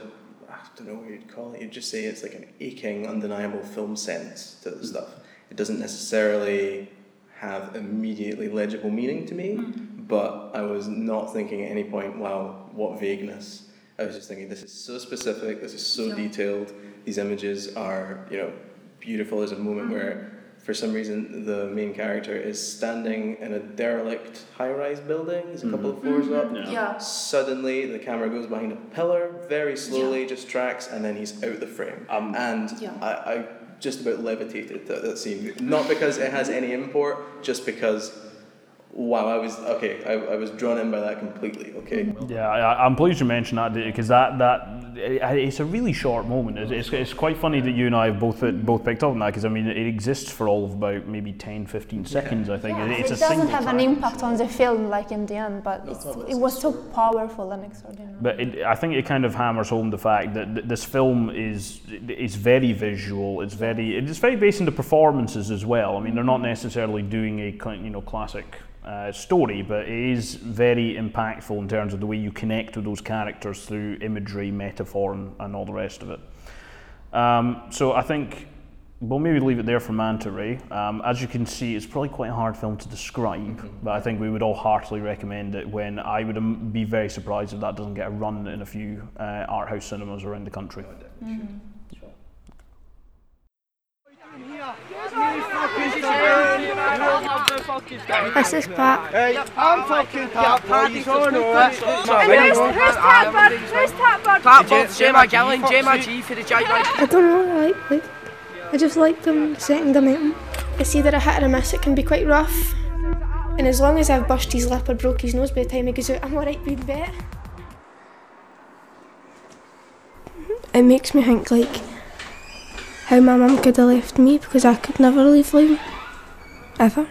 I don't know what you'd call it. You'd just say it's like an aching, undeniable film sense to the stuff. It doesn't necessarily have immediately legible meaning to me, mm. but I was not thinking at any point, wow, what vagueness. I was just thinking, this is so specific, this is so detailed. These images are, you know, beautiful. There's a moment where mm-hmm. for some reason the main character is standing in a derelict high-rise building. He's a couple of mm-hmm. floors up. Mm-hmm. Yeah. Suddenly, the camera goes behind a pillar, very slowly, just tracks, and then he's out the frame. Um, and Yeah. I, I just about levitated that, that scene. Not because it has any import, just because, wow, I was okay. I, I was drawn in by that completely. Okay. Yeah, I, I'm pleased you mentioned that because that that it's a really short moment. It's, it's, it's quite funny that you and I have both uh, both picked up on that because I mean it exists for all of about maybe 10, 15 seconds. I think Yeah, it's it a doesn't single have an impact on the film like in the end, but it's, it was so powerful and extraordinary. But it, I think it kind of hammers home the fact that th- this film is is very visual. It's very it's very based on the performances as well. I mean, they're not mm-hmm. necessarily doing a you know classic uh, story, but it is very impactful in terms of the way you connect with those characters through imagery, metaphor, and, and all the rest of it. Um, so I think we'll maybe leave it there for Manta Ray. Um, as you can see, it's probably quite a hard film to describe, but I think we would all heartily recommend it. When I would um, be very surprised if that doesn't get a run in a few uh, art house cinemas around the country. This is Pat. Hey, I'm fucking Pat, boy, you don't know it. And who's, who's Pat Bird? Who's Pat Bird? Pat Bob's J Magellan, J G for the J I don't know, I like, like, I just like them the second I met him. It's either a hit or a miss, it can be quite rough. And as long as I've burst his lip or broke his nose by the time he goes out, I'm alright with bet. It makes me think like how my mum could have left me because I could never leave Liam. Ever.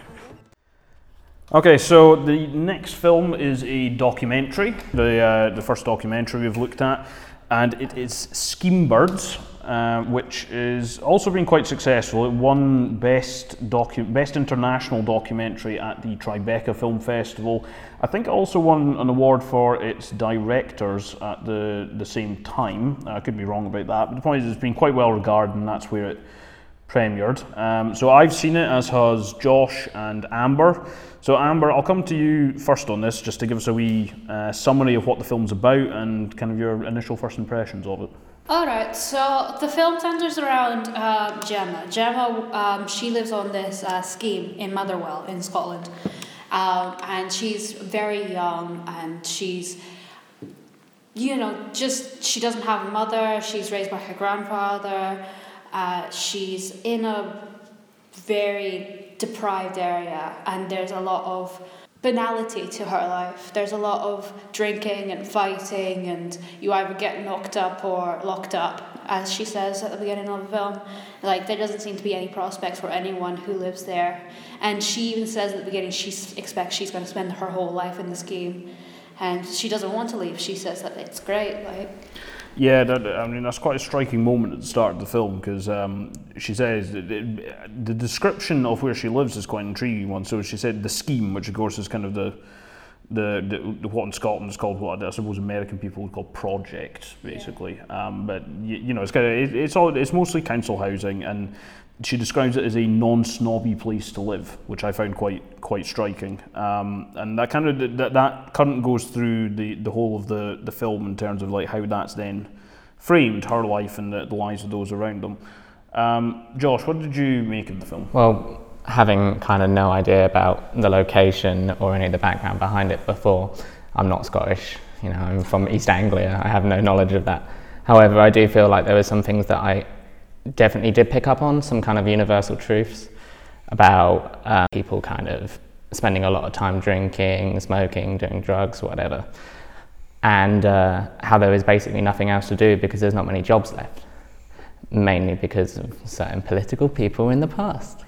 Okay, so the next film is a documentary, the, uh, the first documentary we've looked at, and it is Scheme Birds, uh, which is also been quite successful. It won best docu- best international documentary at the Tribeca Film Festival. I think it also won an award for its directors at the the same time. I could be wrong about that, but the point is, it's been quite well regarded, and that's where it premiered. Um, so I've seen it, as has Josh and Amber. So Amber, I'll come to you first on this, just to give us a wee uh, summary of what the film's about and kind of your initial first impressions of it. Alright, so the film centers around uh, Gemma. Gemma, um, she lives on this uh, scheme in Motherwell in Scotland. Um, and she's very young and she's, you know, just, she doesn't have a mother, she's raised by her grandfather, uh, she's in a very deprived area and there's a lot of banality to her life. There's a lot of drinking and fighting, and you either get knocked up or locked up, as she says at the beginning of the film. Like, there doesn't seem to be any prospects for anyone who lives there. And she even says at the beginning she expects she's going to spend her whole life in this game. And she doesn't want to leave. She says that it's great. Like, Yeah, that, I mean that's quite a striking moment at the start of the film because um, she says that it, the description of where she lives is quite an intriguing one. So she said the scheme, which of course is kind of the the, the, the what in Scotland is called what I suppose American people would call project, basically. Um, but you, you know, it's kind of it, it's all it's mostly council housing, and she describes it as a non-snobby place to live, which I found quite quite striking. Um, and that kind of that, that current goes through the, the whole of the, the film in terms of like how that's then framed her life and the, the lives of those around them. Um, Josh, what did you make of the film? Well, having kind of no idea about the location or any of the background behind it before, I'm not Scottish. You know, I'm from East Anglia. I have no knowledge of that. However, I do feel like there were some things that I definitely did pick up on, some kind of universal truths about uh, people kind of spending a lot of time drinking, smoking, doing drugs, whatever, and uh, how there is basically nothing else to do because there's not many jobs left, mainly because of certain political people in the past.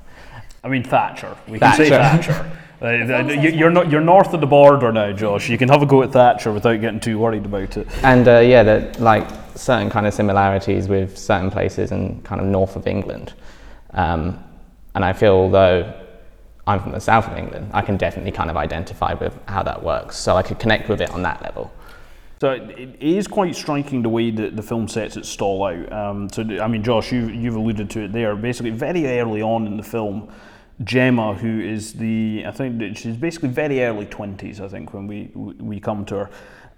I mean Thatcher. We Thatcher. can say Thatcher. Uh, you- you're not you're north of the border now, Josh. You can have a go at Thatcher without getting too worried about it. And uh, yeah, that like certain kind of similarities with certain places in kind of north of England. Um, and I feel though I'm from the south of England, I can definitely kind of identify with how that works. So I could connect with it on that level. So it it is quite striking the way that the film sets its stall out. Um, so I mean, Josh, you you've alluded to it there. Basically, very early on in the film, Gemma, who is the I think she's basically very early twenties. I think when we we come to her,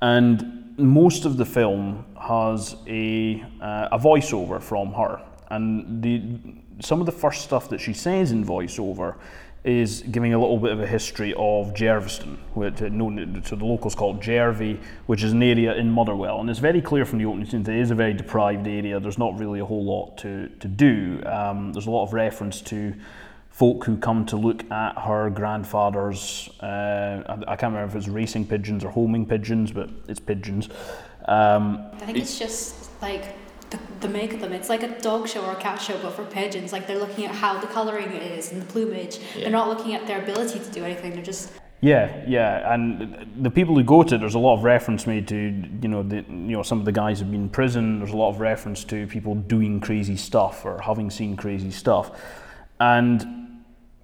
and most of the film has a uh, a voiceover from her, and the some of the first stuff that she says in voiceover is giving a little bit of a history of Jerviston, which known so the locals call Jervy, which is an area in Motherwell, and it's very clear from the opening scene that it is a very deprived area. There's not really a whole lot to to do. Um, there's a lot of reference to folk who come to look at her grandfather's. Uh, I, I can't remember if it's racing pigeons or homing pigeons, but it's pigeons. Um, I think it's just like the, the make of them. It's like a dog show or a cat show, but for pigeons. Like they're looking at how the colouring is and the plumage. They're not looking at their ability to do anything. They're just Yeah, yeah, and the people who go to it, there's a lot of reference made to, you know, the, you know, some of the guys have been in prison. There's a lot of reference to people doing crazy stuff or having seen crazy stuff, and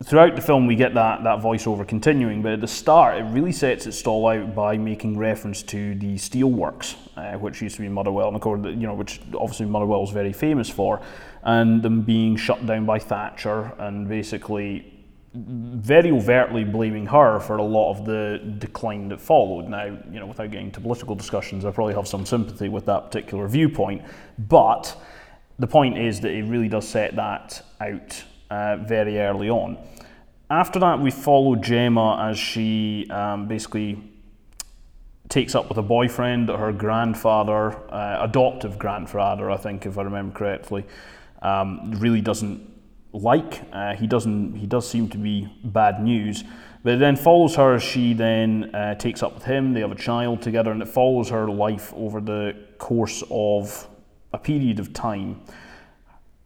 throughout the film we get that that voiceover continuing. But at the start, it really sets its stall out by making reference to the steelworks, uh, which used to be Motherwell, and of course, you know, which obviously Motherwell is very famous for, and them being shut down by Thatcher, and basically very overtly blaming her for a lot of the decline that followed. Now, you know, without getting into political discussions, I probably have some sympathy with that particular viewpoint, but the point is that it really does set that out uh, very early on. After that, we follow Gemma as she um, basically takes up with a boyfriend that her grandfather, uh, adoptive grandfather, I think, if I remember correctly, um, really doesn't like. Uh, he doesn't. He does seem to be bad news. But it then follows her as she then uh, takes up with him. They have a child together, and it follows her life over the course of a period of time.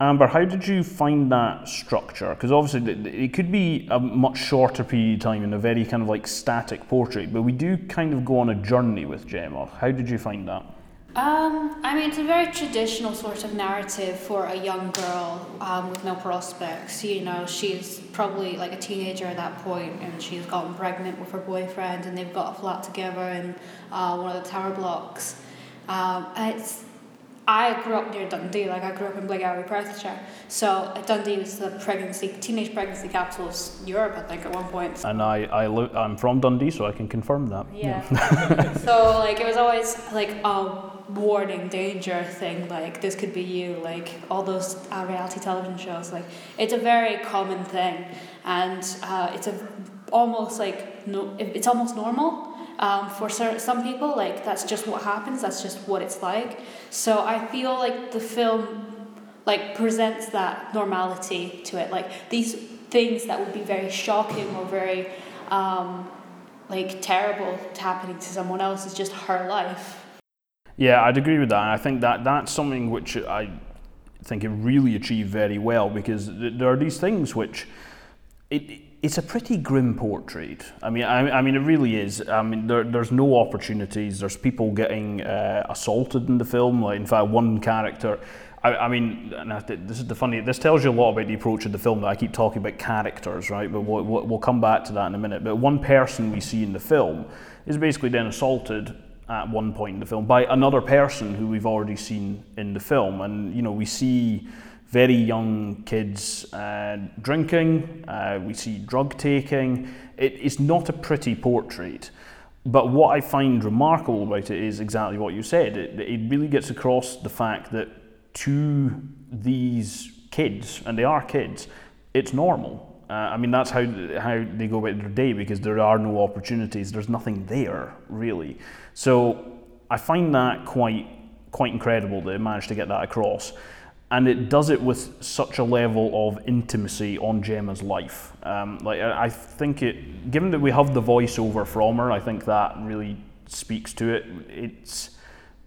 Amber, how did you find that structure? Because obviously it could be a much shorter period of time in a very kind of like static portrait, but we do kind of go on a journey with Gemma. How did you find that? Um, I mean, it's a very traditional sort of narrative for a young girl um, with no prospects. You know, she's probably like a teenager at that point, and she's gotten pregnant with her boyfriend, and they've got a flat together in uh, one of the tower blocks. Um, it's I grew up near Dundee, like I grew up in Blairgowrie, Perthshire. So uh, Dundee was the pregnancy, teenage pregnancy capital of Europe, I think, at one point. And I, I li- I'm from Dundee, so I can confirm that. Yeah. so like it was always like a warning, danger thing. Like this could be you. Like all those uh, reality television shows. Like it's a very common thing, and uh, it's a almost like no, it's almost normal. Um, for some people, like that's just what happens. That's just what it's like. So I feel like the film, like presents that normality to it. Like these things that would be very shocking or very, um, like terrible happening to someone else is just her life. Yeah, I'd agree with that. I think that that's something which I think it really achieved very well because th- there are these things which it it's a pretty grim portrait. I mean, I, I mean, it really is. I mean, there, there's no opportunities. There's people getting uh, assaulted in the film. Like, in fact, one character. I, I mean, this is the funny. This tells you a lot about the approach of the film. That I keep talking about characters, right? But we'll we'll come back to that in a minute. But one person we see in the film is basically then assaulted at one point in the film by another person who we've already seen in the film, and you know we see very young kids uh, drinking, uh, we see drug taking. It's not a pretty portrait. But what I find remarkable about it is exactly what you said. It, it really gets across the fact that to these kids, and they are kids, it's normal. Uh, I mean, that's how, how they go about their day because there are no opportunities, there's nothing there, really. So I find that quite, quite incredible that it managed to get that across and it does it with such a level of intimacy on Gemma's life. Um, like I think it, given that we have the voiceover from her, I think that really speaks to it. It's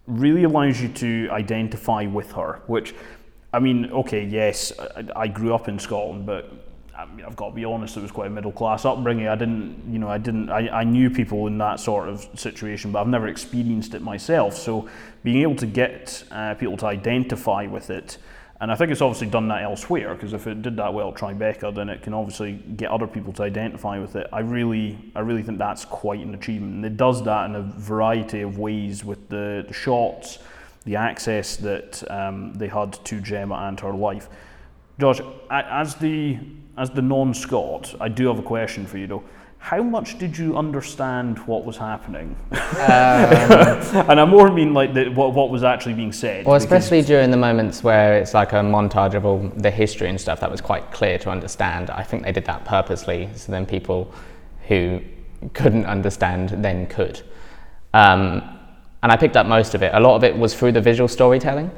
really allows you to identify with her. Which, I mean, okay, yes, I, I grew up in Scotland, but I mean, I've got to be honest, it was quite a middle class upbringing. I didn't, you know, I didn't, I, I knew people in that sort of situation, but I've never experienced it myself. So being able to get uh, people to identify with it, and I think it's obviously done that elsewhere, because if it did that well at Tribeca, then it can obviously get other people to identify with it. I really, I really think that's quite an achievement. And it does that in a variety of ways with the, the shots, the access that um, they had to Gemma and her life. Josh, as the as the non-Scot, I do have a question for you though. How much did you understand what was happening? Um, and I more mean like the, what, what was actually being said. Well, especially during the moments where it's like a montage of all the history and stuff that was quite clear to understand. I think they did that purposely, so then people who couldn't understand then could. Um, and I picked up most of it. A lot of it was through the visual storytelling,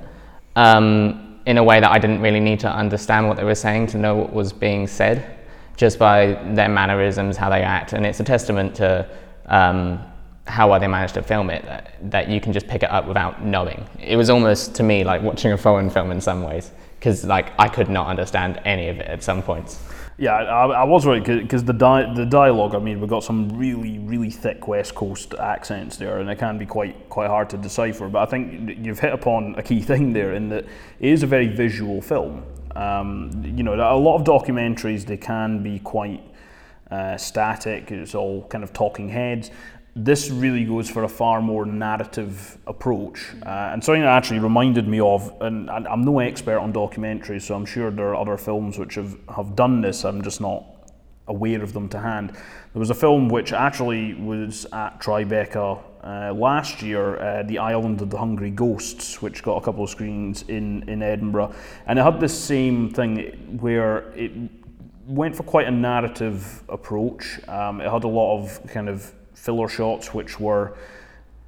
um, in a way that I didn't really need to understand what they were saying to know what was being said, just by their mannerisms, how they act. And it's a testament to um, how well they managed to film it that, that you can just pick it up without knowing. It was almost to me like watching a foreign film in some ways, because like I could not understand any of it at some points. Yeah, I, I was right because the di- the dialogue. I mean, we've got some really really thick West Coast accents there, and it can be quite quite hard to decipher. But I think you've hit upon a key thing there in that it is a very visual film. Um, you know, a lot of documentaries they can be quite uh, static. It's all kind of talking heads. This really goes for a far more narrative approach, uh, and something that actually reminded me of. And and I'm no expert on documentaries, so I'm sure there are other films which have, have done this. I'm just not aware of them to hand. There was a film which actually was at Tribeca uh, last year, uh, The Island of the Hungry Ghosts, which got a couple of screens in, in Edinburgh. And it had this same thing where it went for quite a narrative approach. Um, it had a lot of kind of filler shots which were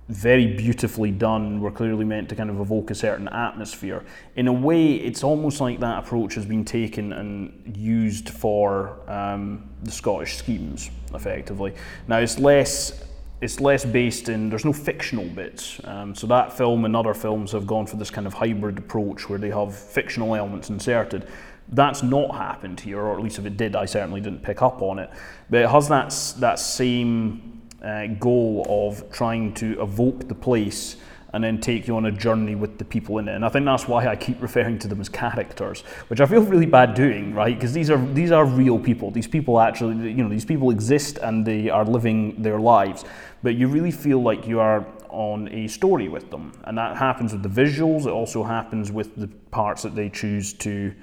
very beautifully done, were clearly meant to kind of evoke a certain atmosphere. In a way, it's almost like that approach has been taken and used for um, the Scottish schemes, effectively. Now, it's less it's less based in there's no fictional bits um, so that film and other films have gone for this kind of hybrid approach where they have fictional elements inserted that's not happened here or at least if it did i certainly didn't pick up on it but it has that, that same uh, goal of trying to evoke the place and then take you on a journey with the people in it. And I think that's why I keep referring to them as characters, which I feel really bad doing, right? Because these are these are real people. These people actually, you know, these people exist and they are living their lives. But you really feel like you are on a story with them, and that happens with the visuals. It also happens with the parts that they choose to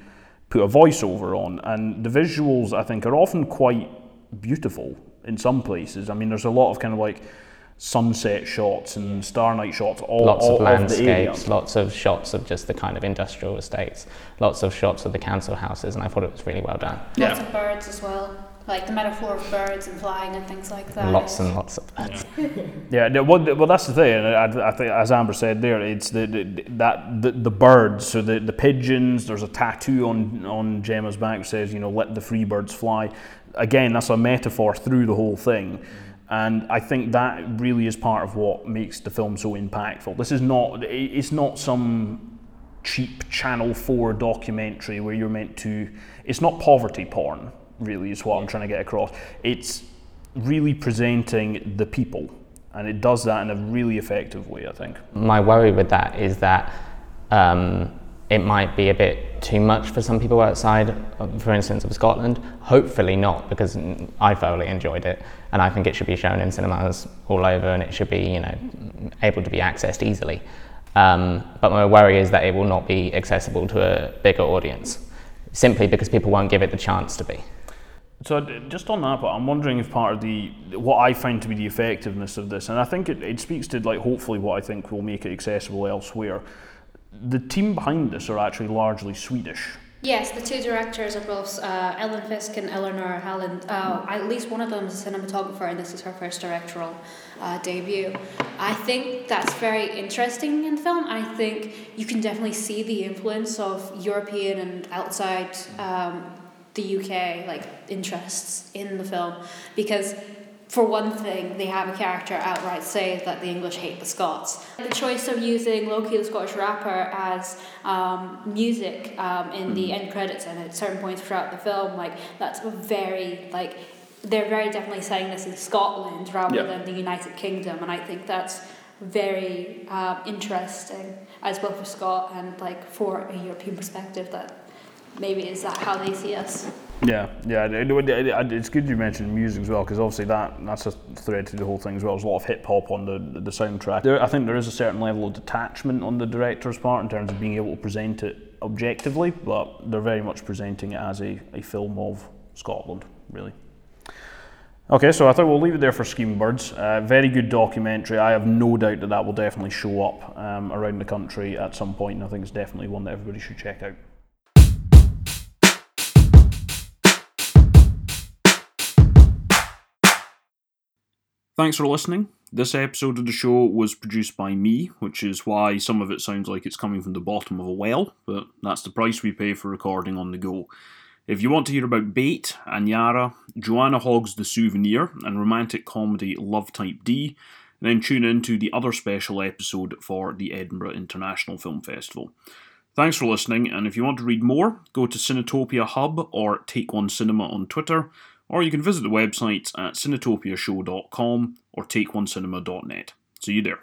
put a voiceover on, and the visuals I think are often quite beautiful in some places. I mean, there's a lot of kind of like sunset shots and star night shots all lots all of landscapes the lots of shots of just the kind of industrial estates lots of shots of the council houses and i thought it was really well done Lots of birds as well. Like the metaphor of birds and flying and things like that. lots and lots of birds Yeah, no, well, well, that's the thing. and I, I think, as Amber said there, it's the, the that the, the birds. So the, the pigeons. There's a tattoo on on Gemma's back that says, you know, let the free birds fly. Again, that's a metaphor through the whole thing, and I think that really is part of what makes the film so impactful. This is not. It's not some cheap Channel Four documentary where you're meant to. It's not poverty porn. Really, is what I'm trying to get across. It's really presenting the people, and it does that in a really effective way. I think. my worry with that is that um, it might be a bit too much for some people outside, for instance, of Scotland. Hopefully not, because I thoroughly enjoyed it, and I think it should be shown in cinemas all over, and it should be, you know, able to be accessed easily. Um, but my worry is that it will not be accessible to a bigger audience, simply because people won't give it the chance to be. So just on that, but I'm wondering if part of the what I find to be the effectiveness of this, and I think it, it speaks to like hopefully what I think will make it accessible elsewhere. The team behind this are actually largely Swedish. Yes, the two directors are both uh, Ellen Fiske and Ellinor Hallin. Uh, at least one of them is a cinematographer, and this is her first directorial uh, debut. I think that's very interesting in film. I think you can definitely see the influence of European and outside um, the UK like interests in the film because. For one thing, they have a character outright say that the English hate the Scots. The choice of using Loki, the Scottish rapper, as um, music um, in the end credits and at certain points throughout the film, like that's a very like they're very definitely saying this in Scotland rather Yeah. than the United Kingdom, and I think that's very um, interesting as well for Scott and like for a European perspective that maybe is that how they see us. Yeah, yeah. it- it- it- It's good you mentioned music as well because obviously that that's a thread to the whole thing as well. There's a lot of hip hop on the the soundtrack. There, I think there is a certain level of detachment on the director's part in terms of being able to present it objectively, but they're very much presenting it as a, a film of Scotland, really. Okay, so I think we'll leave it there for Scheme Birds. Uh, very good documentary. I have no doubt that that will definitely show up um, around the country at some point, and I think it's definitely one that everybody should check out. Thanks for listening. This episode of the show was produced by me, which is why some of it sounds like it's coming from the bottom of a well, but that's the price we pay for recording on the go. If you want to hear about Bait, Aniara, Joanna Hogg's The Souvenir, and romantic comedy Love Type D, then tune in to the other special episode for the Edinburgh International Film Festival. Thanks for listening, and if you want to read more, go to Cinetopia Hub or Take One Cinema on Twitter, or you can visit the website at cinetopiashow.com or takeonecinema.net. See you there.